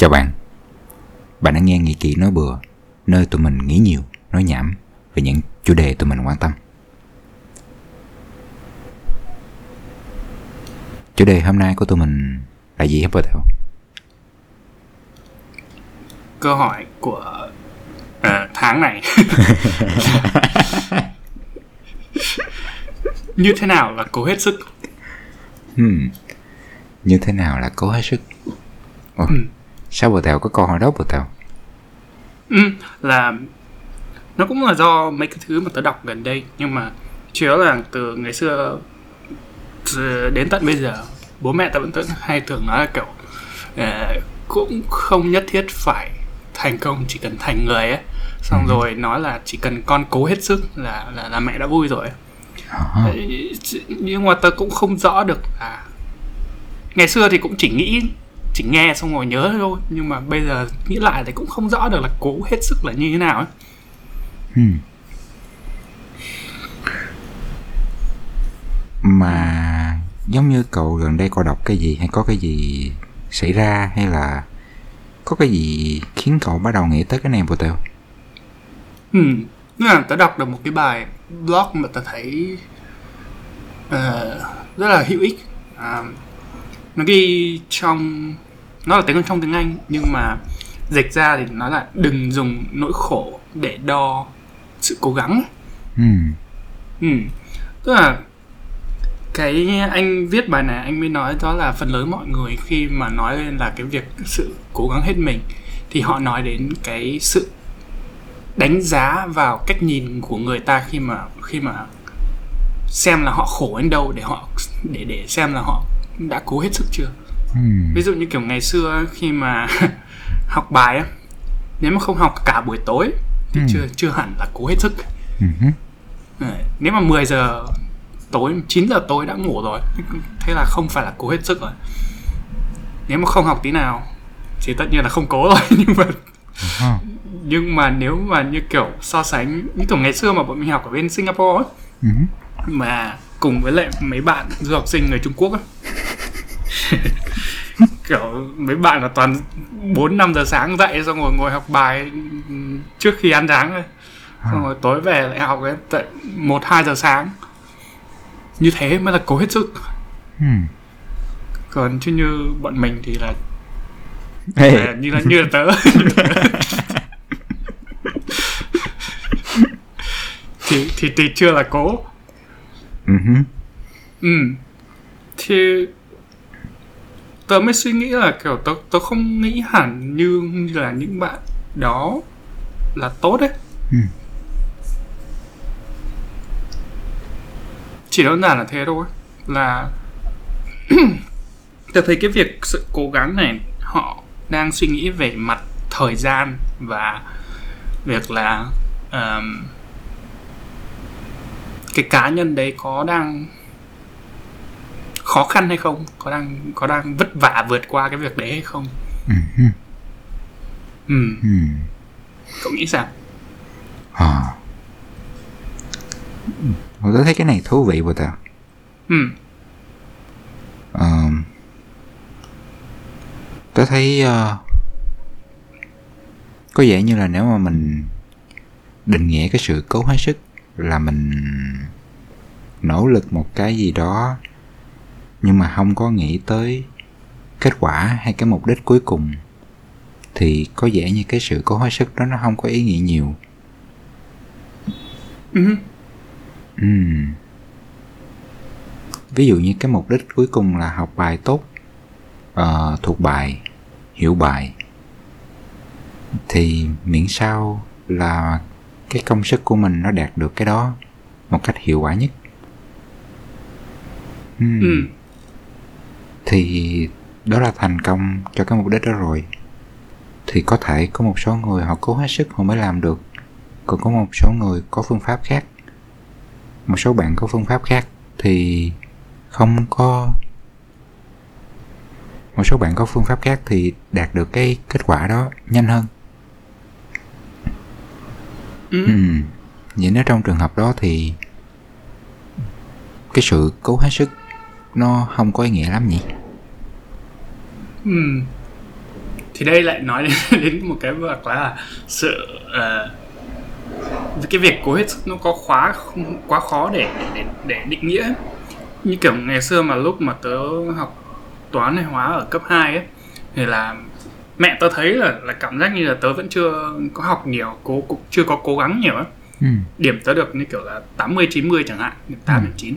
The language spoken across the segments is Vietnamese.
Chào bạn Bạn đang nghe Nghĩ Kỹ Nói Bừa Nơi tụi mình nghĩ nhiều, nói nhảm Về những chủ đề tụi mình quan tâm Chủ đề hôm nay của tụi mình là gì hết theo? Câu hỏi của uh, tháng này Như thế nào là cố hết sức? Hmm. Như thế nào là cố hết sức? Ừ. Sao bờ tèo có câu hỏi đó bờ tèo? Ừ, là nó cũng là do mấy cái thứ mà tớ đọc gần đây nhưng mà chủ yếu là từ ngày xưa từ đến tận bây giờ bố mẹ tớ vẫn tớ hay thường nói là kiểu ờ, cũng không nhất thiết phải thành công chỉ cần thành người ấy xong Ừ. rồi nói là chỉ cần con cố hết sức là là, là mẹ đã vui rồi Đấy, nhưng mà tớ cũng không rõ được là ngày xưa thì cũng chỉ nghĩ chỉ nghe xong rồi nhớ thôi nhưng mà bây giờ nghĩ lại thì cũng không rõ được là cố hết sức là như thế nào ấy. hmm. Mà giống như cậu gần đây cậu đọc cái gì hay có cái gì xảy ra hay là có cái gì khiến cậu bắt đầu nghĩ tới cái này bờ tèo? Ừ, mà tớ đọc được một cái bài blog mà tớ thấy ờ, rất là hữu ích. À, nó ghi trong nó là tiếng trong tiếng Anh nhưng mà dịch ra thì nó là đừng dùng nỗi khổ để đo sự cố gắng. Hmm. Ừ. Tức là cái anh viết bài này anh mới nói đó là phần lớn mọi người khi mà nói lên là cái việc sự cố gắng hết mình thì họ nói đến cái sự đánh giá vào cách nhìn của người ta khi mà khi mà xem là họ khổ đến đâu để họ để để xem là họ đã cố hết sức chưa Hmm. ví dụ như kiểu ngày xưa khi mà học bài á nếu mà không học cả buổi tối thì Ừ. chưa chưa hẳn là cố hết sức. Đấy, nếu mà 10 giờ tối 9 giờ tối đã ngủ rồi thế là không phải là cố hết sức rồi nếu mà không học tí nào thì tất nhiên là không cố rồi nhưng mà Ờ. nhưng mà nếu mà như kiểu so sánh như kiểu ngày xưa mà bọn mình học ở bên Singapore ấy, Mhm. mà cùng với lại mấy bạn du học sinh người Trung Quốc ấy. kiểu mấy bạn là toàn 4 5 giờ sáng dậy xong rồi ngồi học bài trước khi ăn sáng rồi. Xong rồi tối về lại học đến tận 1 2 giờ sáng. Như thế mới là cố hết sức. Hmm. Còn chứ như bọn mình thì là Hey. à, như là như là tớ. thì thì thì chưa là cố. Mhm. Ừ. Thì tớ mới suy nghĩ là kiểu tớ tớ không nghĩ hẳn như, như là những bạn đó là tốt đấy. Ừ. Chỉ đơn giản là thế thôi. Là tớ thấy cái việc sự cố gắng này họ đang suy nghĩ về mặt thời gian và việc là ờm, cái cá nhân đấy có đang khó khăn hay không có đang có đang vất vả vượt qua cái việc đấy hay không Mhm. ừ Hmm. cậu nghĩ sao À. Tôi thấy cái này thú vị bờ tèo. ừ Ờ, tôi thấy ờ, có vẻ như là nếu mà mình định nghĩa cái sự cố hết sức là mình nỗ lực một cái gì đó nhưng mà không có nghĩ tới kết quả hay cái mục đích cuối cùng thì có vẻ như cái sự cố hết sức đó nó không có ý nghĩa nhiều ừ Ừm. Ví dụ như cái mục đích cuối cùng là học bài tốt, ờ, thuộc bài, hiểu bài, thì miễn sao là cái công sức của mình nó đạt được cái đó một cách hiệu quả nhất. Ừm. ừ Thì đó là thành công cho cái mục đích đó rồi. Thì có thể có một số người họ cố hết sức họ mới làm được. Còn có một số người có phương pháp khác một số bạn có phương pháp khác thì không có một số bạn có phương pháp khác thì đạt được cái kết quả đó nhanh hơn ừ. Ừ. vậy nếu trong trường hợp đó thì cái sự cố hết sức nó không có ý nghĩa lắm nhỉ? Ừ. Thì đây lại nói đến, đến một cái việc là sự uh, cái việc cố hết sức nó có khóa quá khó để để để định nghĩa. Như kiểu ngày xưa mà lúc mà tớ học toán hay hóa ở cấp 2 ấy thì là mẹ tớ thấy là là cảm giác như là tớ vẫn chưa có học nhiều cố cũng chưa có cố gắng nhiều ấy ừ. điểm tớ được như kiểu là 80 90 chẳng hạn điểm 8 ừ. điểm 9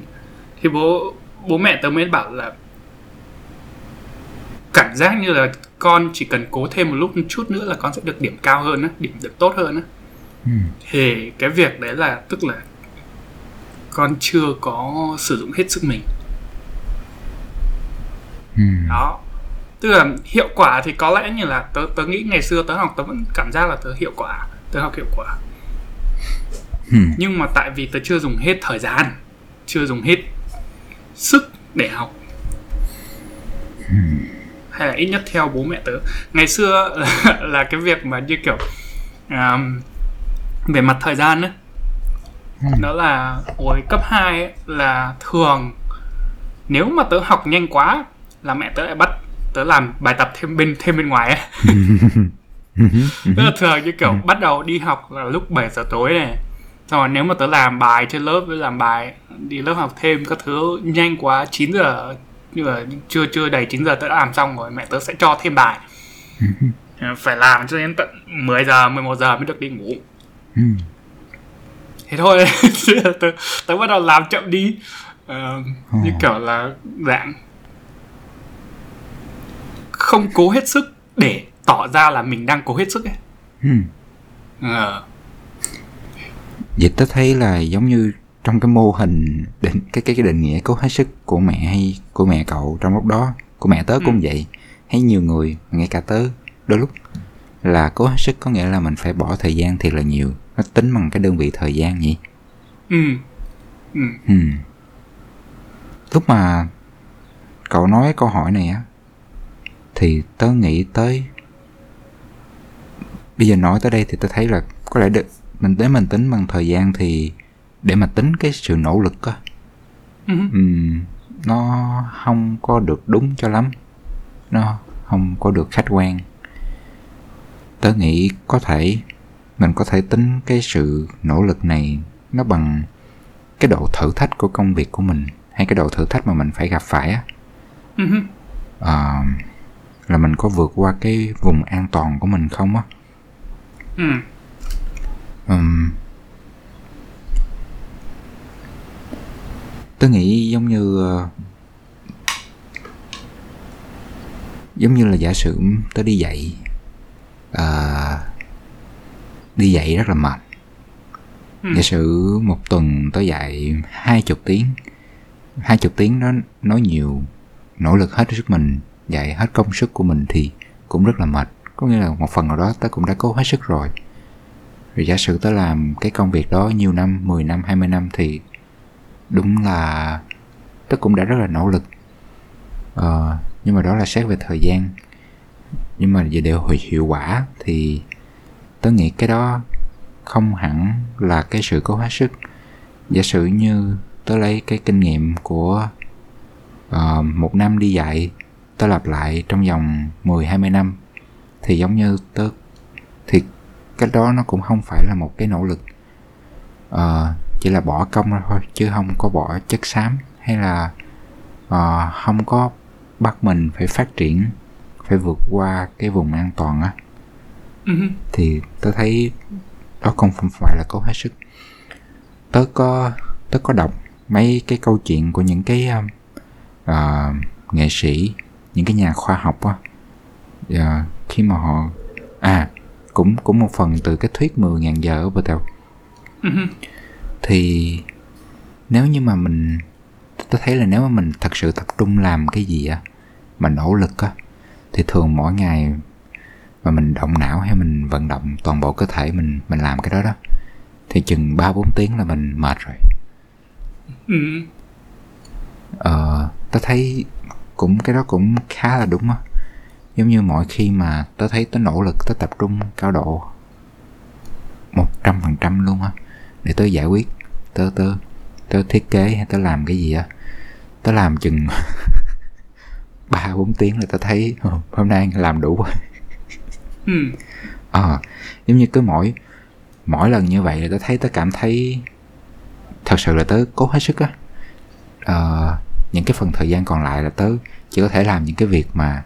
thì bố bố mẹ tớ mới bảo là cảm giác như là con chỉ cần cố thêm một lúc một chút nữa là con sẽ được điểm cao hơn á điểm được tốt hơn á ừ. thì cái việc đấy là tức là con chưa có sử dụng hết sức mình ừ. đó tức là hiệu quả thì có lẽ như là tớ tớ nghĩ ngày xưa tớ học tớ vẫn cảm giác là tớ hiệu quả tớ học hiệu quả ừ. nhưng mà tại vì tớ chưa dùng hết thời gian chưa dùng hết sức để học ừ. hay là ít nhất theo bố mẹ tớ ngày xưa là, là cái việc mà như kiểu um, về mặt thời gian ấy ừ. đó là hồi cấp 2 ấy, là thường nếu mà tớ học nhanh quá là mẹ tớ lại bắt tớ làm bài tập thêm bên thêm bên ngoài ấy là thường như kiểu bắt đầu đi học là lúc 7 giờ tối này. Xong rồi nếu mà tớ làm bài trên lớp với làm bài đi lớp học thêm các thứ nhanh quá 9 giờ như là chưa chưa đầy 9 giờ tớ đã làm xong rồi mẹ tớ sẽ cho thêm bài. Phải làm cho đến tận 10 giờ 11 giờ mới được đi ngủ. Thế thôi. Tớ, tớ bắt đầu làm chậm đi. Uh, như kiểu là dạng không cố hết sức để tỏ ra là mình đang cố hết sức ấy ừ. ờ. vậy tớ thấy là giống như trong cái mô hình định cái cái cái định nghĩa cố hết sức của mẹ hay của mẹ cậu trong lúc đó của mẹ tớ cũng ừ. vậy hay nhiều người ngay cả tớ đôi lúc là cố hết sức có nghĩa là mình phải bỏ thời gian thiệt là nhiều nó tính bằng cái đơn vị thời gian nhỉ ừ ừ, ừ. lúc mà cậu nói câu hỏi này á thì tớ nghĩ tới bây giờ nói tới đây thì tớ thấy là có lẽ được mình đến mình tính bằng thời gian thì để mà tính cái sự nỗ lực á uh-huh. um, nó không có được đúng cho lắm nó không có được khách quan tớ nghĩ có thể mình có thể tính cái sự nỗ lực này nó bằng cái độ thử thách của công việc của mình hay cái độ thử thách mà mình phải gặp phải á uh-huh. uh, là mình có vượt qua cái vùng an toàn của mình không á ừ. um, tôi nghĩ giống như uh, giống như là giả sử tôi đi dạy uh, đi dạy rất là mệt ừ. giả sử một tuần tôi dạy hai chục tiếng hai chục tiếng đó nói nhiều nỗ lực hết sức mình dạy hết công sức của mình thì cũng rất là mệt. Có nghĩa là một phần nào đó tớ cũng đã cố hết sức rồi. Rồi giả sử tớ làm cái công việc đó nhiều năm 10 năm 20 năm thì đúng là tớ cũng đã rất là nỗ lực. Ờ, nhưng mà đó là xét về thời gian. Nhưng mà về đều hiệu quả thì tớ nghĩ cái đó không hẳn là cái sự cố hết sức. Giả sử như tớ lấy cái kinh nghiệm của uh, một năm đi dạy tớ lặp lại trong vòng 10-20 năm. Thì giống như tớ thì cái đó nó cũng không phải là một cái nỗ lực. Uh, chỉ là bỏ công ra thôi chứ không có bỏ chất xám hay là uh, không có bắt mình phải phát triển phải vượt qua cái vùng an toàn á. Uh-huh. thì tớ thấy đó không phải là câu hết sức. Tớ có tớ có đọc mấy cái câu chuyện của những cái uh, nghệ sĩ những cái nhà khoa học á uh, khi mà họ à cũng cũng một phần từ cái thuyết 10.000 giờ ở Bethel uh-huh. thì nếu như mà mình tôi thấy là nếu mà mình thật sự tập trung làm cái gì á mà nỗ lực á thì thường mỗi ngày mà mình động não hay mình vận động toàn bộ cơ thể mình mình làm cái đó đó thì chừng ba bốn tiếng là mình mệt rồi ừ. ờ tao thấy cũng cái đó cũng khá là đúng á. Giống như mọi khi mà tớ thấy tớ nỗ lực tớ tập trung cao độ một trăm phần trăm luôn á để tớ giải quyết tớ tớ tớ thiết kế hay tớ làm cái gì á tớ làm chừng ba bốn tiếng là tớ thấy hôm nay làm đủ rồi. Ừ. Ờ giống như cứ mỗi mỗi lần như vậy là tớ thấy tớ cảm thấy thật sự là tớ cố hết sức á. Ờ, những cái phần thời gian còn lại là tớ chỉ có thể làm những cái việc mà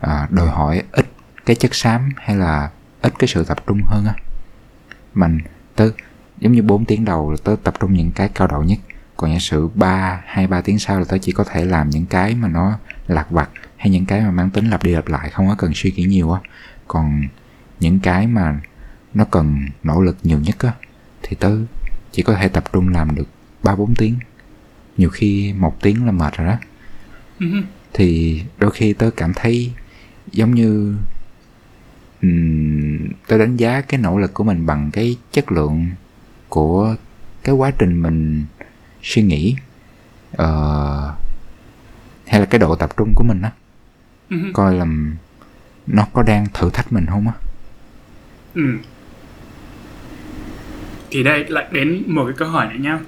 à, đòi hỏi ít cái chất xám hay là ít cái sự tập trung hơn á. Mình tớ giống như 4 tiếng đầu là tớ tập trung những cái cao độ nhất. Còn giả sử 3 hai ba tiếng sau là tớ chỉ có thể làm những cái mà nó lạc vặt hay những cái mà mang tính lặp đi lặp lại không có cần suy nghĩ nhiều á. Còn những cái mà nó cần nỗ lực nhiều nhất á thì tớ chỉ có thể tập trung làm được ba bốn tiếng nhiều khi một tiếng là mệt rồi đó. Ừ thì đôi khi tớ cảm thấy giống như um, tớ đánh giá cái nỗ lực của mình bằng cái chất lượng của cái quá trình mình suy nghĩ uh, hay là cái độ tập trung của mình á. Ừ coi là nó có đang thử thách mình không á. Ừ. Thì đây lại đến một cái câu hỏi nữa nhá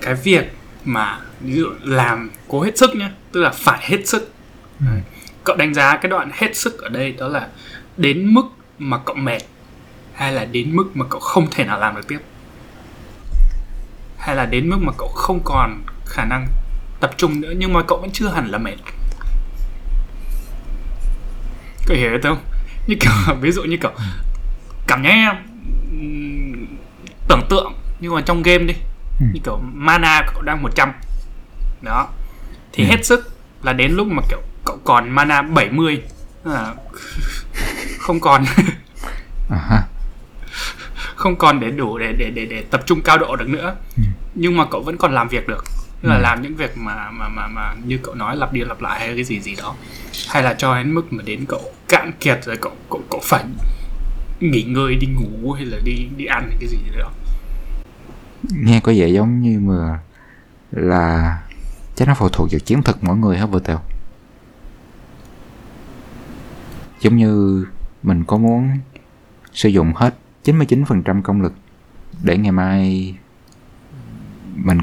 cái việc mà ví dụ làm cố hết sức nhá tức là phải hết sức. Đấy. cậu đánh giá cái đoạn hết sức ở đây đó là đến mức mà cậu mệt hay là đến mức mà cậu không thể nào làm được tiếp? Hay là đến mức mà cậu không còn khả năng tập trung nữa nhưng mà cậu vẫn chưa hẳn là mệt? Cậu hiểu không? Như kiểu ví dụ như kiểu cảm giác ừm, tưởng tượng nhưng mà trong game đi Ừ. như kiểu mana của cậu đang 100 đó. Thì Ừ. hết sức là đến lúc mà kiểu cậu còn mana 70 Tức là không còn. À không còn để đủ để để để để tập trung cao độ được nữa. Ừ. nhưng mà cậu vẫn còn làm việc được. Tức là Ừ. làm những việc mà mà mà mà như cậu nói lặp đi lặp lại hay cái gì gì đó. Hay là cho đến mức mà đến cậu cạn kiệt rồi cậu cậu cậu phải nghỉ ngơi đi ngủ hay là đi đi ăn hay cái gì đó nghe có vẻ giống như mà là chắc nó phụ thuộc vào chiến thuật mỗi người hết vừa tèo giống như mình có muốn sử dụng hết 99% công lực để ngày mai mình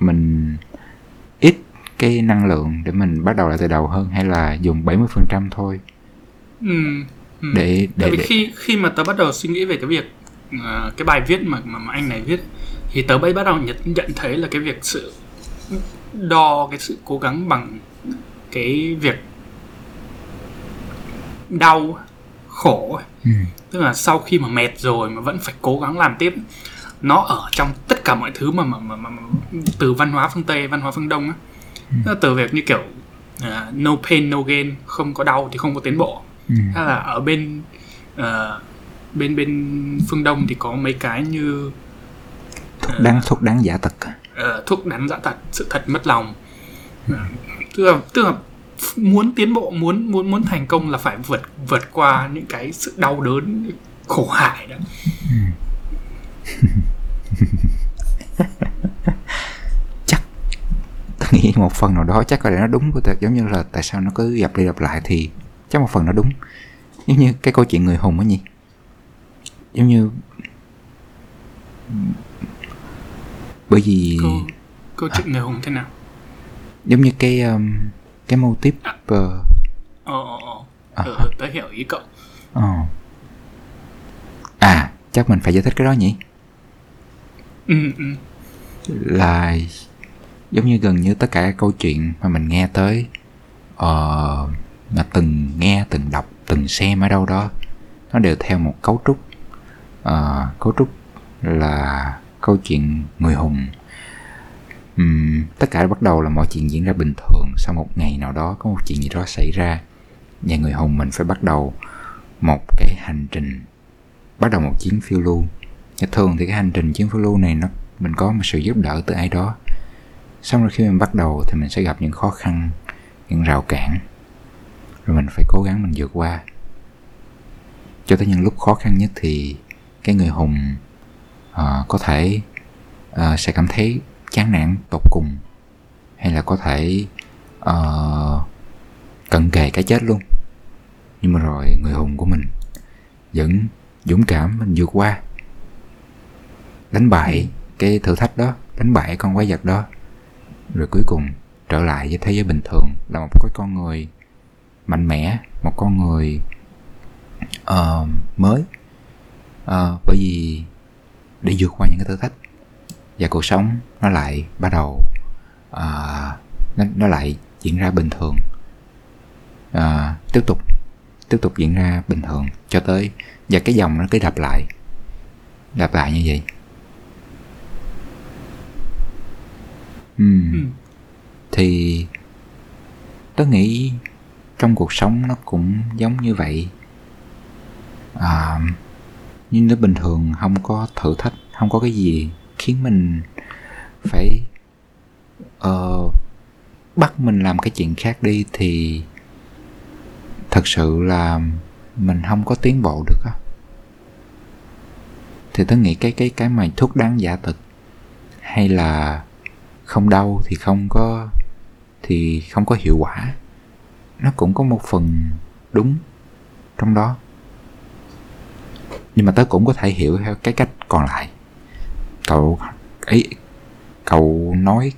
mình ít cái năng lượng để mình bắt đầu lại từ đầu hơn hay là dùng 70% thôi ừ. Ừ. để Tại để, vì để khi khi mà tớ bắt đầu suy nghĩ về cái việc ờ, cái bài viết mà, mà mà anh này viết thì tớ mới bắt đầu nhận nhận thấy là cái việc sự đo cái sự cố gắng bằng cái việc đau khổ ừ, tức là sau khi mà mệt rồi mà vẫn phải cố gắng làm tiếp nó ở trong tất cả mọi thứ mà mà, mà, mà, mà từ văn hóa phương tây văn hóa phương đông á. Là từ việc như kiểu à, no pain no gain không có đau thì không có tiến bộ. Ừ, hay là ở bên ờ, bên bên phương đông thì có mấy cái như đáng thuốc đáng giả tật ờ, thuốc đắn dã tật sự thật mất lòng. Ờ, tức là tức là muốn tiến bộ muốn muốn muốn thành công là phải vượt vượt qua những cái sự đau đớn khổ hại đó. Tôi nghĩ một phần nào đó chắc có lẽ nó đúng của giống như là tại sao nó cứ gặp đi gặp lại thì chắc một phần nó đúng. Giống như cái câu chuyện người hùng ấy nhỉ. Giống như bởi vì câu câu chuyện người hùng thế nào? Giống như cái um, cái mô tiếp uh, ờ ờ À. ờ tớ hiểu ý cậu. Ờ. à chắc mình phải giải thích cái đó nhỉ? Ừ ừ. Là giống như gần như tất cả các câu chuyện mà mình nghe tới ờ, mà từng nghe từng đọc từng xem ở đâu đó nó đều theo một cấu trúc. Ờ, cấu trúc là câu chuyện người hùng. Uhm, tất cả bắt đầu là mọi chuyện diễn ra bình thường sau một ngày nào đó có một chuyện gì đó xảy ra. Và người hùng mình phải bắt đầu một cái hành trình bắt đầu một chuyến phiêu lưu. Và thường thì cái hành trình chuyến phiêu lưu này nó mình có một sự giúp đỡ từ ai đó. Xong rồi khi mình bắt đầu thì mình sẽ gặp những khó khăn những rào cản. Rồi mình phải cố gắng mình vượt qua. Cho tới những lúc khó khăn nhất thì cái người hùng uh, có thể uh, sẽ cảm thấy chán nản tột cùng hay là có thể uh, cận kề cái chết luôn. Nhưng mà rồi người hùng của mình vẫn dũng cảm mình vượt qua. Đánh bại cái thử thách đó đánh bại con quái vật đó rồi cuối cùng trở lại với thế giới bình thường là một cái con người mạnh mẽ một con người uh, mới. Uh, bởi vì để vượt qua những cái thử thách và cuộc sống nó lại bắt đầu uh, nó, nó lại diễn ra bình thường uh, tiếp tục tiếp tục diễn ra bình thường cho tới và cái dòng nó cứ đập lại đập lại như vậy uhm. Ừ. thì tớ nghĩ trong cuộc sống nó cũng giống như vậy à, nhưng nếu bình thường không có thử thách không có cái gì khiến mình phải uh, bắt mình làm cái chuyện khác đi thì thật sự là mình không có tiến bộ được á. Thì tớ nghĩ cái cái cái mà thuốc đáng giả thực hay là không đau thì không có thì không có hiệu quả nó cũng có một phần đúng trong đó nhưng mà tớ cũng có thể hiểu theo cái cách còn lại cậu ấy cậu nói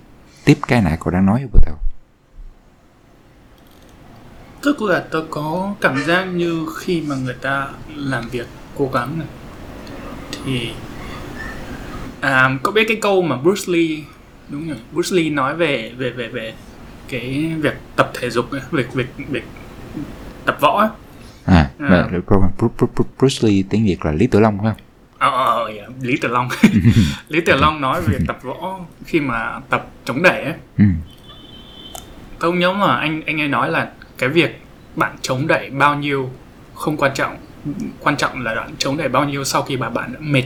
tiếp cái này cậu đang nói với đầu tức là tớ có cảm giác như khi mà người ta làm việc cố gắng này thì à, có biết cái câu mà Bruce Lee đúng rồi Bruce Lee nói về về về về cái việc tập thể dục ấy, việc việc việc tập võ ấy à. Bruce Lee tiếng Việt là Lý Tử Long phải không? Ờ, ờ, yeah. Lý Tử Long Lý Tử Long nói về tập võ khi mà tập chống đẩy ấy ừ. tôi không nhớ mà anh anh ấy nói là cái việc bạn chống đẩy bao nhiêu không quan trọng quan trọng là bạn chống đẩy bao nhiêu sau khi mà bạn đã mệt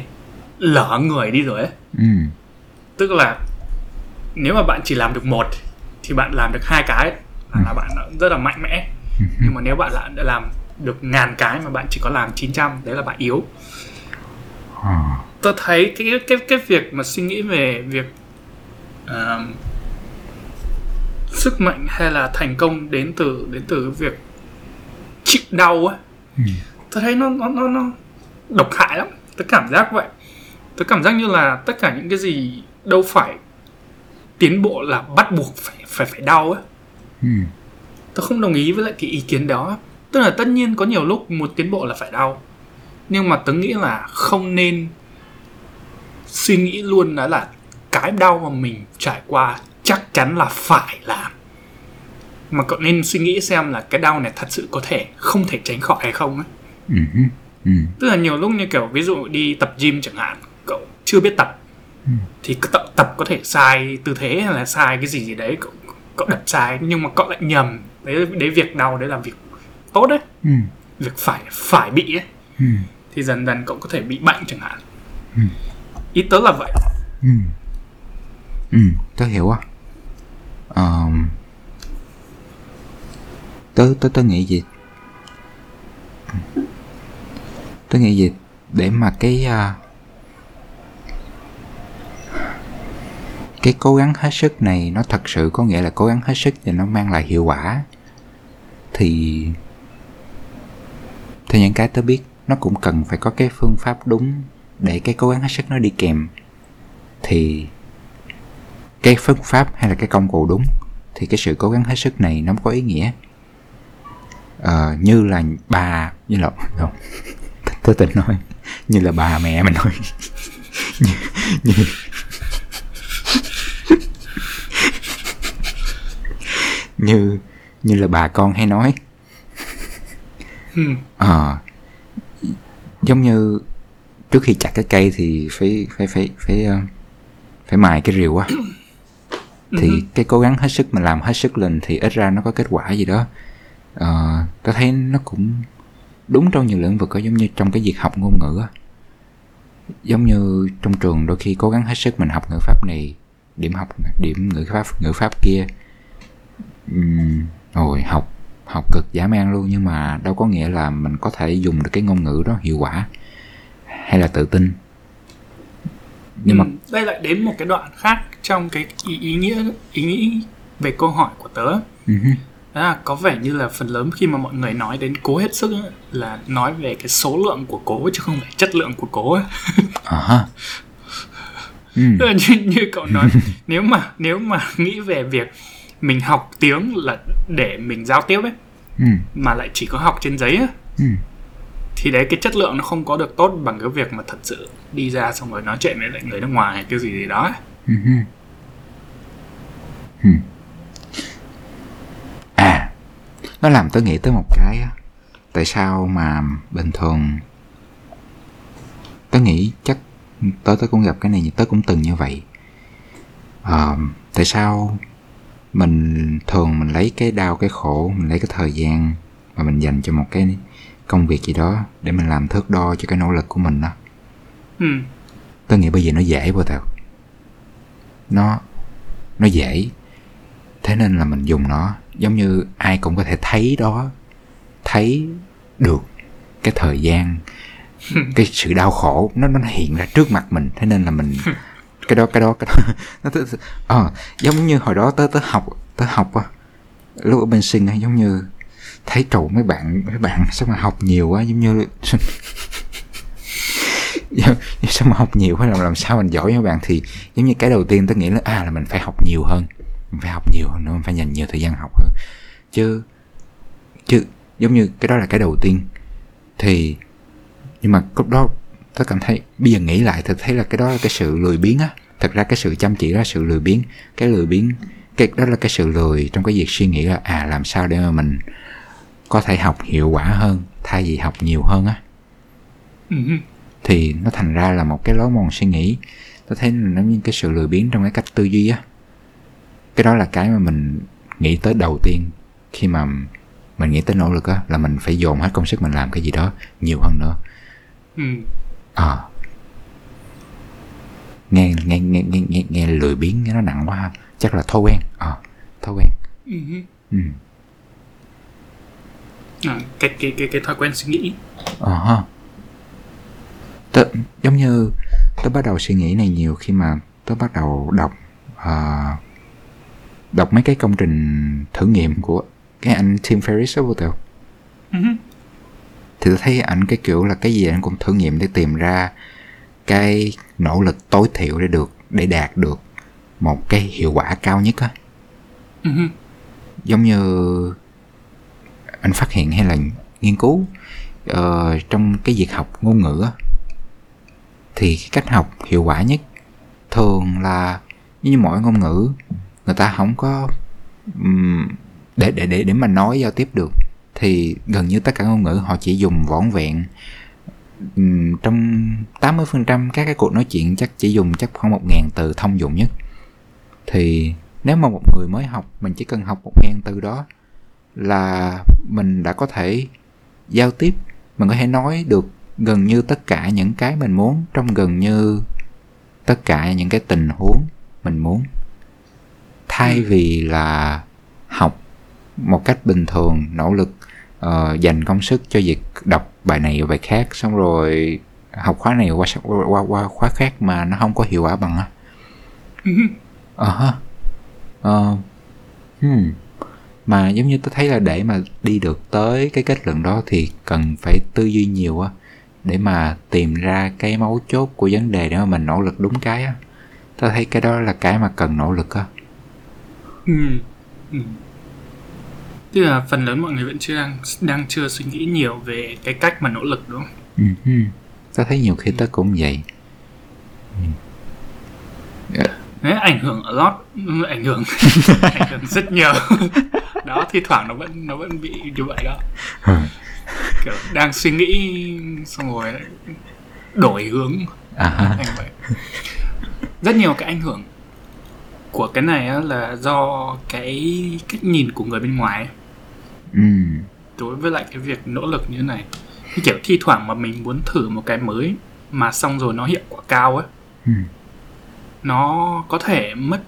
lở người đi rồi ấy ừ. tức là nếu mà bạn chỉ làm được một thì bạn làm được hai cái là, là bạn rất là mạnh mẽ nhưng mà nếu bạn đã làm được ngàn cái mà bạn chỉ có làm 900 đấy là bạn yếu À. tôi thấy cái cái cái việc mà suy nghĩ về việc uh, sức mạnh hay là thành công đến từ đến từ việc chịu đau á Ừ. tôi thấy nó nó nó nó độc hại lắm tôi cảm giác vậy tôi cảm giác như là tất cả những cái gì đâu phải tiến bộ là bắt buộc phải phải phải đau á Ừ. tôi không đồng ý với lại cái ý kiến đó tức là tất nhiên có nhiều lúc một tiến bộ là phải đau nhưng mà tớ nghĩ là không nên suy nghĩ luôn đó là cái đau mà mình trải qua chắc chắn là phải làm mà cậu nên suy nghĩ xem là cái đau này thật sự có thể không thể tránh khỏi hay không ấy Ừ. Ừ. tức là nhiều lúc như kiểu ví dụ đi tập gym chẳng hạn cậu chưa biết tập Ừ. thì cậu tập, tập có thể sai tư thế hay là sai cái gì gì đấy cậu, cậu đập sai nhưng mà cậu lại nhầm đấy đấy việc đau đấy là việc tốt đấy Ừ. việc phải phải bị ấy Ừ. thì dần dần cậu có thể bị bệnh chẳng hạn Ừ. ý tớ là vậy Ừ. Ừ. Tớ hiểu á. Ờm, tớ tớ tớ nghĩ gì? Tớ nghĩ gì để mà cái à, cái cố gắng hết sức này nó thật sự có nghĩa là cố gắng hết sức và nó mang lại hiệu quả thì theo những cái tớ biết nó cũng cần phải có cái phương pháp đúng để cái cố gắng hết sức nó đi kèm. Thì cái phương pháp hay là cái công cụ đúng thì cái sự cố gắng hết sức này nó có ý nghĩa. Ờ, như là bà như là không tôi tình nói như là bà mẹ mình nói như, như, như như là bà con hay nói. Ừ. Ờ, giống như trước khi chặt cái cây thì phải phải phải phải ờ, phải mài cái rìu á. Thì Ừ. cái cố gắng hết sức mình làm hết sức lên thì ít ra nó có kết quả gì đó. Ờ, tôi thấy nó cũng đúng trong nhiều lĩnh vực có giống như trong cái việc học ngôn ngữ á. Giống như trong trường đôi khi cố gắng hết sức mình học ngữ pháp này điểm học điểm ngữ pháp ngữ pháp kia. Ừm, rồi học học cực dã man luôn nhưng mà đâu có nghĩa là mình có thể dùng được cái ngôn ngữ đó hiệu quả hay là tự tin. Nhưng mà Ừ, đây lại đến một cái đoạn khác trong cái ý, ý nghĩa ý nghĩ về câu hỏi của tớ. Hứ, đó là có vẻ như là phần lớn khi mà mọi người nói đến cố hết sức là nói về cái số lượng của cố chứ không phải chất lượng của cố ha. Ừ, như, như cậu nói nếu mà nếu mà nghĩ về việc mình học tiếng là để mình giao tiếp ấy ừ, mà lại chỉ có học trên giấy ấy, ừ, thì đấy cái chất lượng nó không có được tốt bằng cái việc mà thật sự đi ra xong rồi nói chuyện với lại người nước ngoài hay cái gì gì đó ấy. Ừ. Ừ. À, nó làm tớ nghĩ tới một cái. Tại sao mà bình thường tớ nghĩ chắc tớ tớ cũng gặp cái này tớ cũng từng như vậy. Ờ, tại sao mình thường mình lấy cái đau cái khổ mình lấy cái thời gian mà mình dành cho một cái công việc gì đó để mình làm thước đo cho cái nỗ lực của mình đó. Ừ. tớ nghĩ bây giờ nó dễ vô tao. Nó nó dễ. Thế nên là mình dùng nó. Giống như ai cũng có thể thấy đó thấy được cái thời gian cái sự đau khổ. Nó nó hiện ra trước mặt mình. Thế nên là mình cái đó cái đó cái đó. Nó tớ, à, ờ, giống như hồi đó tớ tớ học tớ học á lúc ở bên sinh giống như thấy trụ mấy bạn mấy bạn sao mà học nhiều quá giống như sao mà học nhiều quá làm làm sao mình giỏi với bạn thì giống như cái đầu tiên tôi nghĩ là à là mình phải học nhiều hơn. Mình phải học nhiều hơn nữa mình phải dành nhiều thời gian học hơn. Chứ chứ giống như cái đó là cái đầu tiên. Thì nhưng mà lúc đó tôi cảm thấy bây giờ nghĩ lại tôi thấy là cái đó là cái sự lười biếng á. Thật ra cái sự chăm chỉ đó là sự lười biếng. Cái lười biếng cái đó là cái sự lười trong cái việc suy nghĩ là à làm sao để mà mình có thể học hiệu quả hơn thay vì học nhiều hơn á. Ừ. thì nó thành ra là một cái lối mòn suy nghĩ. Tôi thấy nó như cái sự lười biếng trong cái cách tư duy á. Cái đó là cái mà mình nghĩ tới đầu tiên khi mà mình nghĩ tới nỗ lực á là mình phải dồn hết công sức mình làm cái gì đó nhiều hơn nữa. Ừ. ờ. Nghe nghe nghe nghe nghe, nghe lười biếng nghe nó nặng quá chắc là thói quen. Ờ thói quen. Ừ. ừ. À, cái cái cái cái thói quen suy nghĩ. Ờ ha. Tớ, giống như tớ bắt đầu suy nghĩ này nhiều khi mà tớ bắt đầu đọc ờ, đọc mấy cái công trình thử nghiệm của cái anh Tim Ferriss đó vô tèo. Ừ. thì tôi thấy ảnh cái kiểu là cái gì anh cũng thử nghiệm để tìm ra cái nỗ lực tối thiểu để được để đạt được một cái hiệu quả cao nhất á Ừ. giống như anh phát hiện hay là nghiên cứu ờ, trong cái việc học ngôn ngữ á, thì cái cách học hiệu quả nhất thường là như mỗi ngôn ngữ người ta không có ừm, để để để để mà nói giao tiếp được thì gần như tất cả ngôn ngữ họ chỉ dùng vỏn vẹn. Trong 80% các cái cuộc nói chuyện chắc chỉ dùng chắc khoảng một ngàn từ thông dụng nhất. Thì nếu mà một người mới học, mình chỉ cần học một ngàn từ đó là mình đã có thể giao tiếp, mình có thể nói được gần như tất cả những cái mình muốn trong gần như tất cả những cái tình huống mình muốn. Thay vì là học một cách bình thường, nỗ lực ờ, dành công sức cho việc đọc bài này bài khác xong rồi học khóa này qua qua qua khóa khác mà nó không có hiệu quả bằng á ờ ha ờ hmm. mà giống như tôi thấy là để mà đi được tới cái kết luận đó thì cần phải tư duy nhiều á để mà tìm ra cái mấu chốt của vấn đề để mà mình nỗ lực đúng cái á tôi thấy cái đó là cái mà cần nỗ lực á Ừ. Ừ. Tức là phần lớn mọi người vẫn chưa đang đang chưa suy nghĩ nhiều về cái cách mà nỗ lực đúng không? ừ. tôi thấy nhiều khi tớ cũng vậy Đấy, ảnh hưởng a lot, ừ, ảnh hưởng ảnh hưởng rất nhiều. đó thi thoảng nó vẫn nó vẫn bị như vậy đó. Kiểu đang suy nghĩ xong rồi lại đổi hướng à thành vậy. Rất nhiều cái ảnh hưởng của cái này á là do cái cách nhìn của người bên ngoài ấy. Ừ. đối với lại cái việc nỗ lực như thế này như kiểu thi thoảng mà mình muốn thử một cái mới mà xong rồi nó hiệu quả cao ấy Ừ. nó có thể mất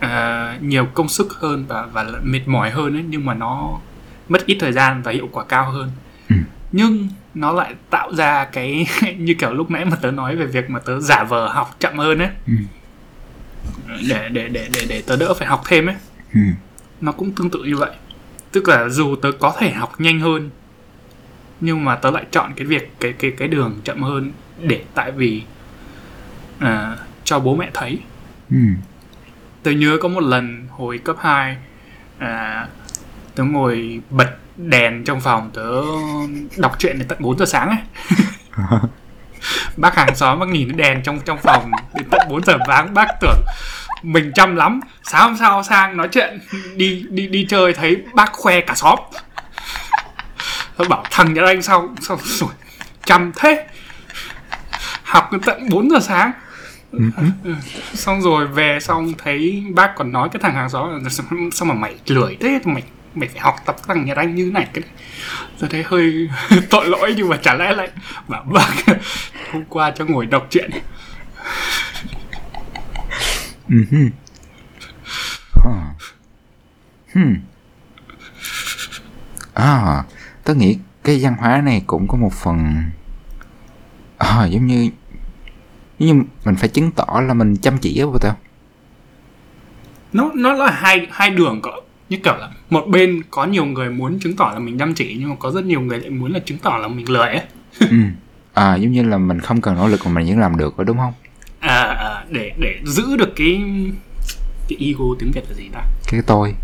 à, nhiều công sức hơn và và mệt mỏi hơn ấy nhưng mà nó mất ít thời gian và hiệu quả cao hơn Ừ. nhưng nó lại tạo ra cái như kiểu lúc nãy mà tớ nói về việc mà tớ giả vờ học chậm hơn ấy Ừ. để để để để để tớ đỡ phải học thêm ấy Ừ. nó cũng tương tự như vậy tức là dù tớ có thể học nhanh hơn nhưng mà tớ lại chọn cái việc cái cái cái đường chậm hơn để tại vì à, cho bố mẹ thấy Ừ. tớ nhớ có một lần hồi cấp 2 à, tớ ngồi bật đèn trong phòng tớ đọc truyện đến tận 4 giờ sáng ấy bác hàng xóm bác nhìn đèn trong trong phòng đến tận 4 giờ sáng bác tưởng mình chăm lắm. Sáng hôm sau sang nói chuyện đi đi đi chơi thấy bác khoe cả xóm. Tôi bảo thằng nhà anh sao sao rồi chăm thế? Học đến tận 4 giờ sáng. Ừ. xong rồi về xong thấy bác còn nói cái thằng hàng xóm là sao mà mày lười thế? Mày mày phải học tập thằng nhà anh như này cái này. Tôi thấy hơi tội lỗi nhưng mà chả lẽ lại bảo bác hôm qua cho ngồi đọc chuyện uh-huh. hmm. à, tớ nghĩ cái văn hóa này cũng có một phần à, giống như giống như mình phải chứng tỏ là mình chăm chỉ á tao nó nó là hai hai đường cỡ như kiểu là một bên có nhiều người muốn chứng tỏ là mình chăm chỉ nhưng mà có rất nhiều người lại muốn là chứng tỏ là mình lười ấy ừ. à giống như là mình không cần nỗ lực mà mình vẫn làm được rồi đúng không à, à để để giữ được cái cái ego tiếng việt là gì ta? Cái tôi.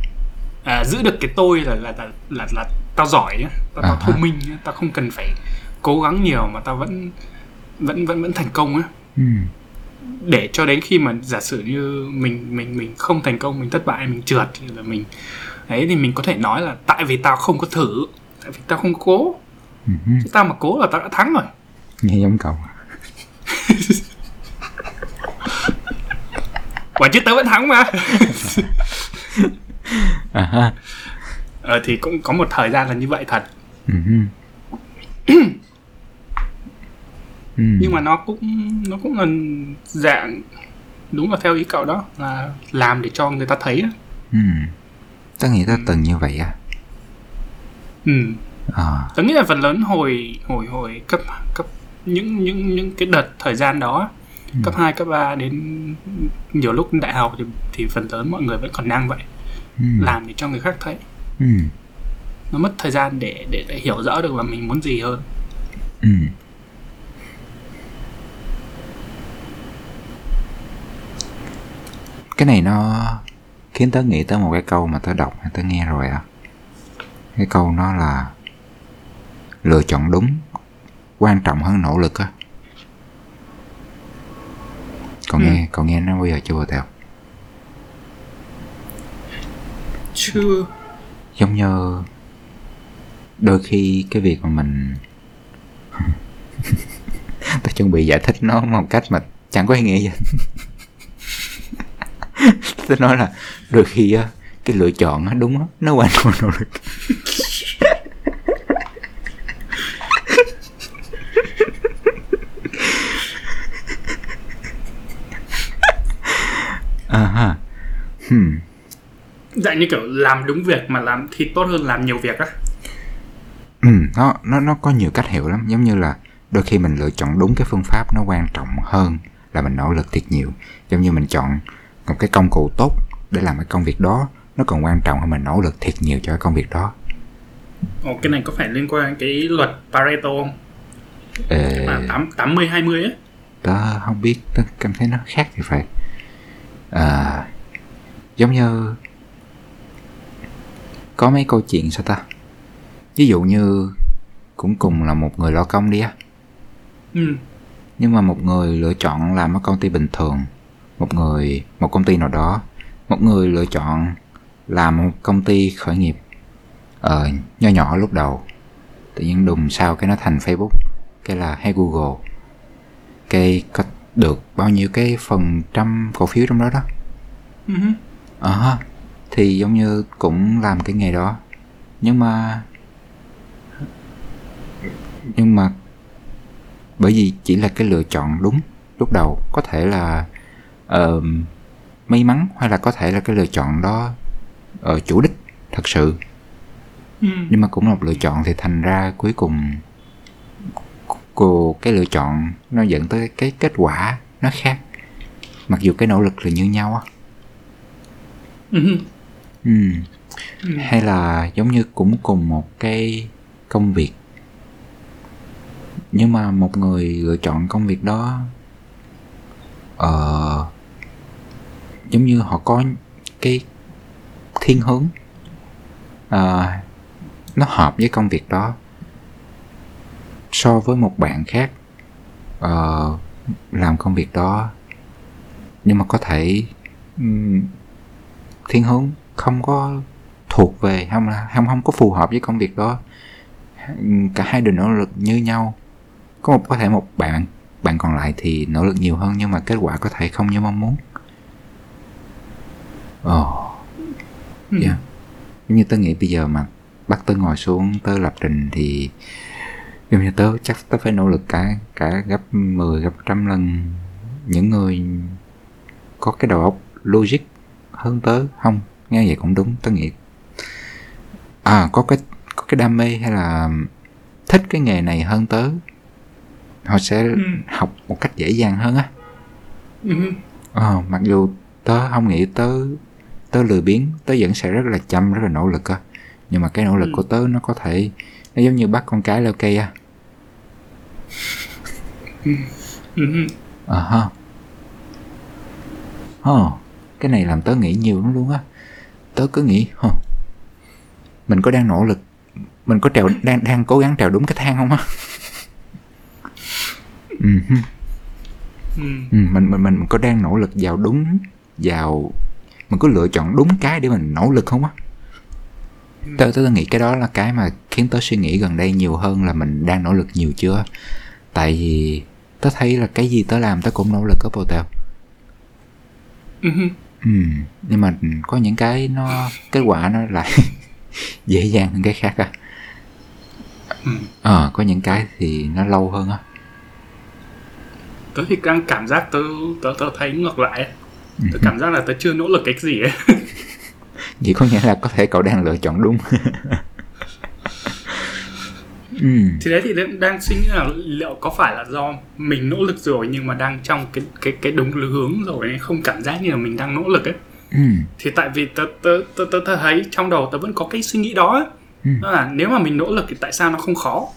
À, giữ được cái tôi là là là là, là tao giỏi nhá tao, tao à, thông minh nhá tao không cần phải cố gắng nhiều mà tao vẫn vẫn vẫn vẫn thành công á. Ừ. để cho đến khi mà giả sử như mình mình mình không thành công mình thất bại mình trượt thì là mình ấy thì mình có thể nói là tại vì tao không có thử tại vì tao không cố. Chứ tao mà cố là tao đã thắng rồi. Nghe giống cậu quả chứ tớ vẫn thắng mà uh-huh. ờ, thì cũng có một thời gian là như vậy thật ừ. nhưng mà nó cũng nó cũng là dạng đúng là theo ý cậu đó là làm để cho người ta thấy đó. Ừ. Tớ nghĩ tớ ừ. từng như vậy á. Ừ. À. Tớ nghĩ là phần lớn hồi hồi hồi cấp cấp những những những cái đợt thời gian đó ừ. cấp 2, cấp 3 đến nhiều lúc đại học thì thì phần lớn mọi người vẫn còn đang vậy. Ừ. Làm để cho người khác thấy. Ừ. Nó mất thời gian để để để hiểu rõ được là mình muốn gì hơn. Ừ. cái này nó khiến tớ nghĩ tới một cái câu mà tớ đọc tớ nghe rồi á cái câu nó là lựa chọn đúng quan trọng hơn nỗ lực á còn ừ. nghe còn nghe nó bao giờ chưa theo chưa. Giống như đôi khi cái việc mà mình tao chuẩn bị giải thích nó một cách mà chẳng có ý nghĩa gì. Tôi nói là đôi khi á cái lựa chọn á đúng á nó quan trọng nỗ lực à ha hmm. dạng như kiểu làm đúng việc mà làm thì tốt hơn làm nhiều việc á ừ nó nó nó có nhiều cách hiểu lắm giống như là đôi khi mình lựa chọn đúng cái phương pháp nó quan trọng hơn là mình nỗ lực thiệt nhiều giống như mình chọn một cái công cụ tốt để làm cái công việc đó nó còn quan trọng hơn mình nỗ lực thiệt nhiều cho cái công việc đó Ồ, cái này có phải liên quan cái luật Pareto không? Ờ... À, 8, 80 20 ấy. Tớ không biết, tớ cảm thấy nó khác thì phải. À, giống như có mấy câu chuyện sao ta? Ví dụ như cũng cùng là một người lo công đi á. Ừ. Nhưng mà một người lựa chọn làm ở công ty bình thường một người một công ty nào đó một người lựa chọn làm một công ty khởi nghiệp ờ nho nhỏ lúc đầu tự nhiên đùng sau cái nó thành facebook cái là hay google cái có được bao nhiêu cái phần trăm cổ phiếu trong đó đó ờ uh, thì giống như cũng làm cái nghề đó. Nhưng mà nhưng mà bởi vì chỉ là cái lựa chọn đúng lúc đầu có thể là uh, may mắn hay là có thể là cái lựa chọn đó uh, chủ đích thật sự. Ừ. nhưng mà cũng là một lựa chọn thì thành ra cuối cùng cô cái lựa chọn nó dẫn tới cái kết quả nó khác. Mặc dù cái nỗ lực là như nhau á ừ. Ừ. hay là giống như cũng cùng một cái công việc nhưng mà một người lựa chọn công việc đó uh, giống như họ có cái thiên hướng à, nó hợp với công việc đó so với một bạn khác uh, làm công việc đó nhưng mà có thể um, thiên hướng không có thuộc về không là không không có phù hợp với công việc đó. Cả hai đều nỗ lực như nhau. Có một có thể một bạn bạn còn lại thì nỗ lực nhiều hơn nhưng mà kết quả có thể không như mong muốn. Ồ. Oh. yeah. như tớ nghĩ bây giờ mà bắt tớ ngồi xuống tớ lập trình thì giống như tớ chắc tớ phải nỗ lực cả cả gấp 10 gấp trăm lần. Những người có cái đầu óc logic hơn tớ không nghe vậy cũng đúng tớ nghĩ à có cái có cái đam mê hay là thích cái nghề này hơn tớ họ sẽ ừ. học một cách dễ dàng hơn á. Ừ. ờ, mặc dù tớ không nghĩ tớ tớ lười biếng tớ vẫn sẽ rất là chăm rất là nỗ lực á. Nhưng mà cái nỗ lực ừ. của tớ nó có thể nó giống như bắt con cái leo cây á. Ờ ha. Ờ cái này làm tớ nghĩ nhiều lắm luôn á tớ cứ nghĩ huh, mình có đang nỗ lực mình có trèo đang đang cố gắng trèo đúng cái thang không á ừ. ừ. mình mình mình có đang nỗ lực vào đúng vào mình có lựa chọn đúng cái để mình nỗ lực không á ừ. tớ, tớ, nghĩ cái đó là cái mà khiến tớ suy nghĩ gần đây nhiều hơn là mình đang nỗ lực nhiều chưa tại vì tớ thấy là cái gì tớ làm tớ cũng nỗ lực ở bộ tèo ừ. nhưng mà có những cái nó kết quả nó lại dễ dàng hơn cái khác à ờ à, có những cái thì nó lâu hơn á. Tớ thì đang cảm giác tớ tớ tớ thấy ngược lại tớ ừ. cảm giác là tớ chưa nỗ lực cái gì ấy vậy có nghĩa là có thể cậu đang lựa chọn đúng ừ. thì đấy thì đang suy nghĩ là liệu có phải là do mình nỗ lực rồi nhưng mà đang trong cái cái cái đúng hướng rồi không cảm giác như là mình đang nỗ lực ấy ừ. thì tại vì tớ tớ, tớ tớ tớ thấy trong đầu tớ vẫn có cái suy nghĩ đó ấy. Ừ. đó là nếu mà mình nỗ lực thì tại sao nó không khó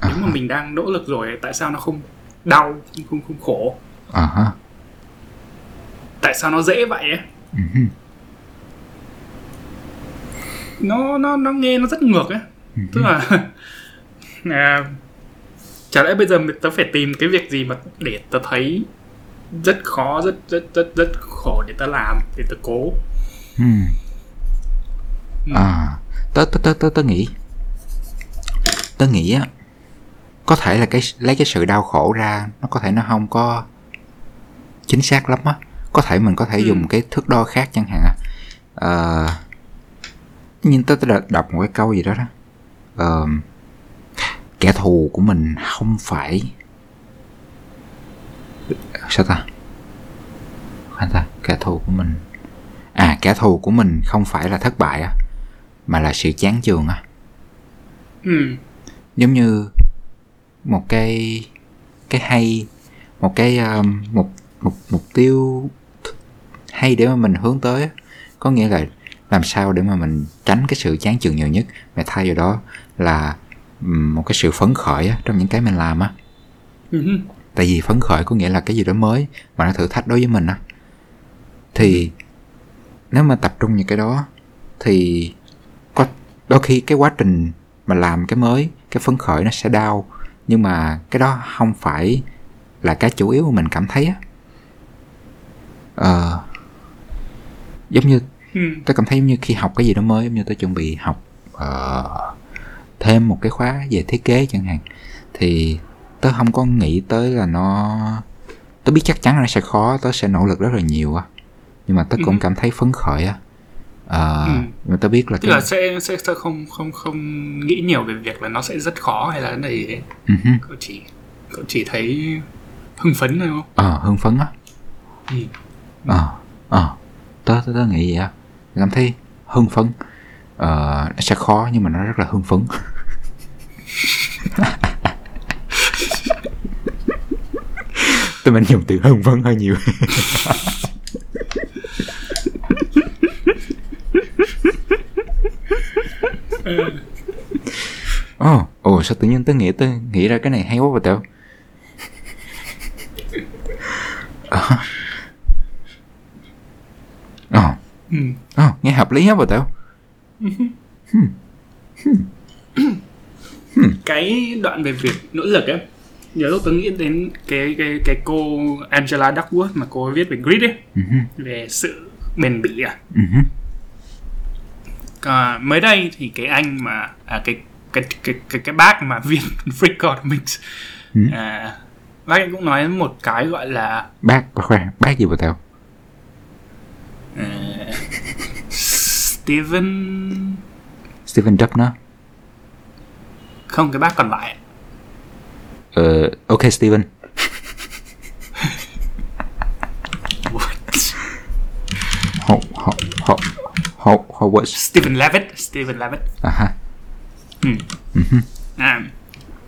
à. nếu mà mình đang nỗ lực rồi tại sao nó không đau không không, không khổ à. tại sao nó dễ vậy ấy ừ. nó nó nó nghe nó rất ngược ấy ừ. tức là à, chả lẽ bây giờ tớ phải tìm cái việc gì mà để tớ thấy rất khó rất rất rất rất khổ để tớ làm để tớ cố. Ừ. à tớ tớ tớ tớ tớ nghĩ tớ nghĩ á có thể là cái lấy cái sự đau khổ ra nó có thể nó không có chính xác lắm á. Có thể mình có thể ừ. dùng cái thước đo khác chẳng hạn. À, nhưng tớ, tớ đọc một cái câu gì đó đó. Uh, kẻ thù của mình không phải sao ta? Khoan ta kẻ thù của mình. À kẻ thù của mình không phải là thất bại á mà là sự chán chường á. Ừ. giống như một cái cái hay một cái um, một một mục tiêu hay để mà mình hướng tới có nghĩa là làm sao để mà mình tránh cái sự chán chường nhiều nhất mà thay vào đó là một cái sự phấn khởi á, trong những cái mình làm á. Uh-huh. tại vì phấn khởi có nghĩa là cái gì đó mới mà nó thử thách đối với mình á. Thì nếu mà tập trung những cái đó thì có đôi khi cái quá trình mà làm cái mới cái phấn khởi nó sẽ đau. Nhưng mà cái đó không phải là cái chủ yếu mà mình cảm thấy á. Ờ, giống như ừ. tôi cảm thấy giống như khi học cái gì đó mới giống như tôi chuẩn bị học uh, thêm một cái khóa về thiết kế chẳng hạn thì tớ không có nghĩ tới là nó tớ biết chắc chắn là nó sẽ khó tớ sẽ nỗ lực rất là nhiều á. Nhưng mà tớ cũng ừ. cảm thấy phấn khởi á. À, ừ. nhưng tớ biết là tức cái... là sẽ, sẽ sẽ không không không nghĩ nhiều về việc là nó sẽ rất khó hay là cái này uh-huh. cậu chỉ cậu chỉ thấy hưng phấn thôi không? Ờ à, hưng phấn á. Ừ. ờ ờ. Tớ, tớ tớ nghĩ vậy á. Cảm thấy hưng phấn. Ờ nó sẽ khó nhưng mà nó rất là hưng phấn tụi mình dùng từ hưng phấn hơi nhiều Ồ, oh, oh, sao tự nhiên tôi nghĩ tôi nghĩ ra cái này hay quá vậy tao oh. oh, nghe hợp lý hết vậy tao hmm. Hmm. Cái đoạn về việc nỗ lực ấy nhớ lúc tôi nghĩ đến cái cái cái cô Angela Duckworth mà cô ấy viết về grit ấy hứ, về sự bền bỉ à. Hứ, à, mới đây thì cái anh mà à, cái cái cái cái cái bác mà viết Free Economics Ừ. à, bác ấy cũng nói một cái gọi là bác bà khoan bác gì bà tao à, Steven Stephen Dupp nó không cái bác còn lại. Ờ ok Stephen họ họ họ họ họ what Stephen Levitt Stephen Levitt à ha Ừ. À,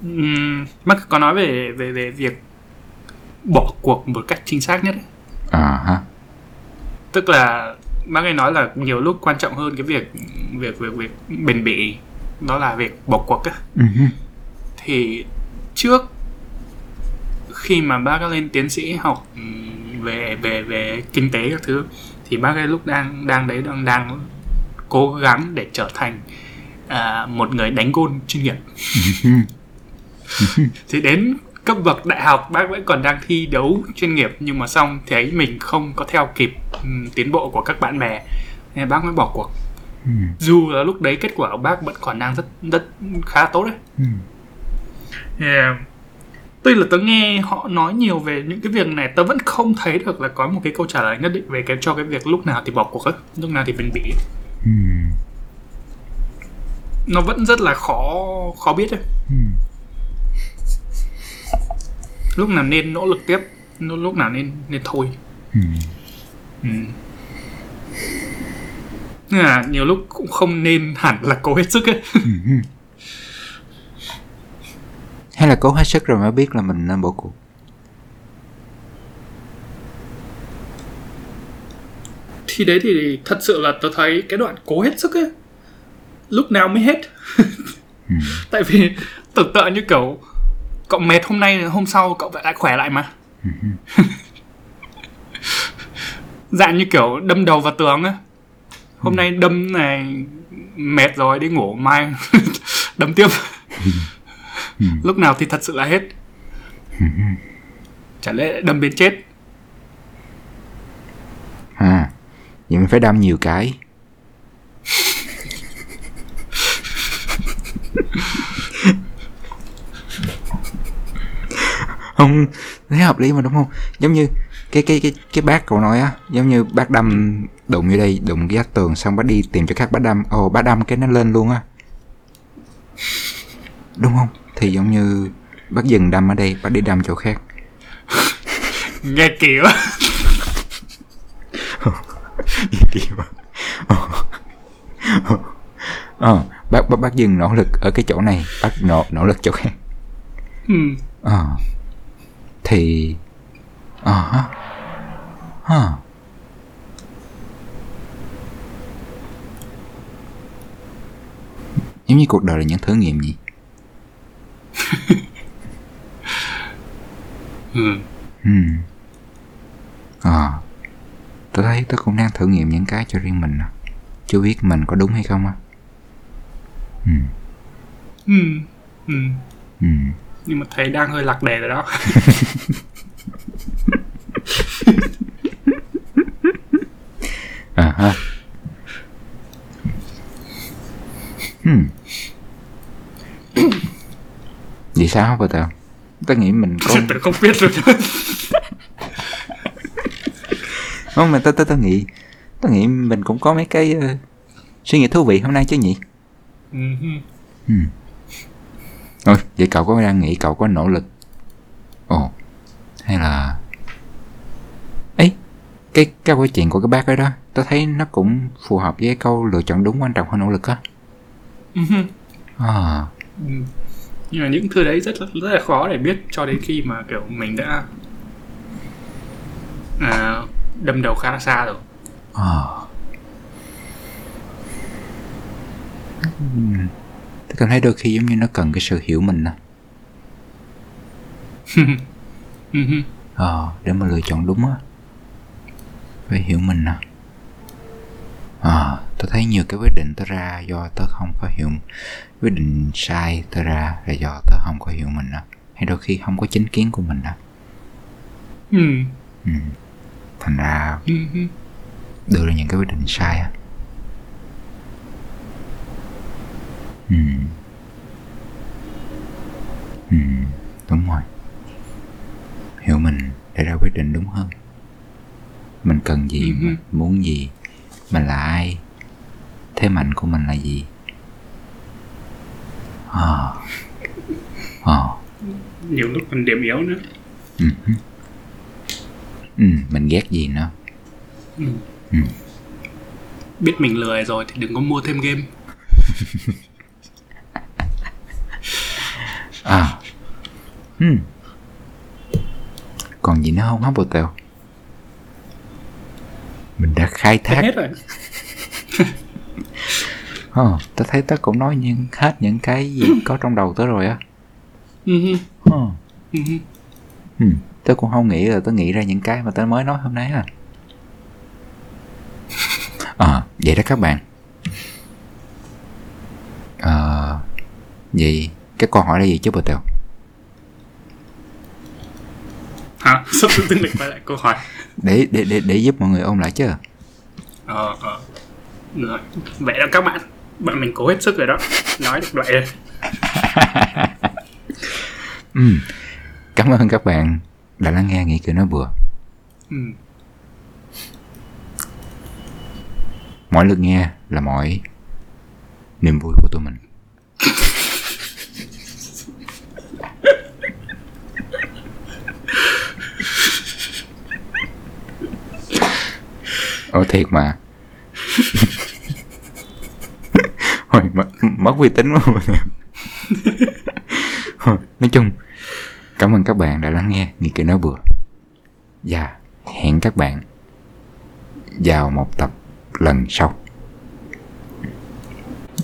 ừm, bác có nói về về về việc bỏ cuộc một cách chính xác nhất à ha tức là bác ấy nói là nhiều lúc quan trọng hơn cái việc việc việc việc bền bỉ đó là việc bỏ cuộc á. Ừ hứ, thì trước khi mà bác ấy lên tiến sĩ học ừm, về về về kinh tế các thứ thì bác ấy lúc đang đang đấy đang đang cố gắng để trở thành à, một người đánh gôn chuyên nghiệp. Thì đến cấp bậc đại học bác vẫn còn đang thi đấu chuyên nghiệp nhưng mà xong thấy mình không có theo kịp ừm, tiến bộ của các bạn bè nên bác mới bỏ cuộc ừ. Dù là lúc đấy kết quả của bác vẫn còn đang rất rất khá tốt đấy. Ừ. Thì, à, tuy là tớ nghe họ nói nhiều về những cái việc này tớ vẫn không thấy được là có một cái câu trả lời nhất định về cái cho cái việc lúc nào thì bỏ cuộc ấy lúc nào thì bền bỉ. Ừ. Nó vẫn rất là khó khó biết ấy ừ. Lúc nào nên nỗ lực tiếp lúc nào nên nên thôi. Ừ. Ừ. Nên là nhiều lúc cũng không nên hẳn là cố hết sức ấy. Hay là cố hết sức rồi mới biết là mình nên bỏ cuộc. Thì đấy thì thật sự là tớ thấy cái đoạn cố hết sức ấy lúc nào mới hết. Ừ. Tại vì tưởng tượng như kiểu cậu mệt hôm nay hôm sau cậu lại khỏe lại mà. Dạng như kiểu đâm đầu vào tường á hôm nay đâm này mệt rồi đi ngủ mai đâm tiếp. Lúc nào thì thật sự là hết. Chả lẽ đâm đến chết. À vậy mình phải đâm nhiều cái. Không thấy hợp lý mà đúng không? Giống như cái cái cái cái bác cậu nói á giống như bác đâm đụng vô đây đụng cái vách tường xong bác đi tìm cho khác bác đâm ồ bác đâm cái nó lên luôn á. Đúng không? Thì giống như bác dừng đâm ở đây bác đi đâm chỗ khác. Nghe kiểu. Kiểu. Ờ bác, bác bác dừng nỗ lực ở cái chỗ này bác nỗ nỗ lực chỗ khác. Ừ. ờ. Thì ờ ha ha giống như cuộc đời là những thử nghiệm gì Ừ. ừ ờ tôi thấy tôi cũng đang thử nghiệm những cái cho riêng mình à. chưa biết mình có đúng hay không á ừ Ừ. Ừ. ừ nhưng mà thấy đang hơi lạc đề rồi đó à ha hmm. vì sao vậy tao tao nghĩ mình có tôi không biết rồi không mà tao tao tao nghĩ tao nghĩ mình cũng có mấy cái ờ, suy nghĩ thú vị hôm nay chứ nhỉ ừ. ừ. Ôi, vậy cậu có đang nghĩ cậu có nỗ lực ồ hay là ấy cái cái câu chuyện của cái bác ấy đó tao thấy nó cũng phù hợp với câu lựa chọn đúng quan trọng hơn nỗ lực á. À. Nhưng mà những thứ đấy rất là, rất là khó để biết cho đến khi mà kiểu mình đã à, đâm đầu khá là xa rồi. À. Tôi cảm thấy đôi khi giống như nó cần cái sự hiểu mình Ừ. Ờ, để mà lựa chọn đúng á. Phải hiểu mình à à, tôi thấy nhiều cái quyết định tôi ra do tôi không có hiểu quyết định sai tôi ra là do tôi không có hiểu mình đó. hay đôi khi không có chính kiến của mình đó. ừ. ừ. thành ra Ừ. đưa ra những cái quyết định sai á ừ. ừ. đúng rồi hiểu mình để ra quyết định đúng hơn mình cần gì Ừ. mình muốn gì mình là ai thế mạnh của mình là gì ờ ờ nhiều lúc còn điểm yếu nữa ừ. ừ mình ghét gì nữa ừ. Ừ. biết mình lười rồi thì đừng có mua thêm game À. Hmm. Còn gì nữa không hả bộ tèo? Mình đã khai thác. hết rồi Ờ, tớ thấy tớ cũng nói những hết những cái gì có trong đầu tớ rồi á. ừ. ừ. Ờ. Ừ. ừ. Tớ cũng không nghĩ là tớ nghĩ ra những cái mà tớ mới nói hôm nay à. Ờ, vậy đó các bạn. Ờ, vậy cái câu hỏi là gì chứ bộ tèo? hả sắp dưng lại quay lại câu hỏi Để, để, để, để giúp mọi người ôn lại chứ. ờ ờ rồi vậy đó các bạn bạn mình cố hết sức rồi đó nói được vậy rồi Ừ. Cảm ơn các bạn đã lắng nghe Nghĩ Cười Nói Bừa. ừ. Mỗi lượt nghe là mỗi niềm vui của tụi mình. Ồ thiệt mà. Hồi mất, mất uy tín quá Nói chung, cảm ơn các bạn đã lắng nghe Nghĩ Cười Nói Bừa. Và hẹn các bạn vào một tập lần sau.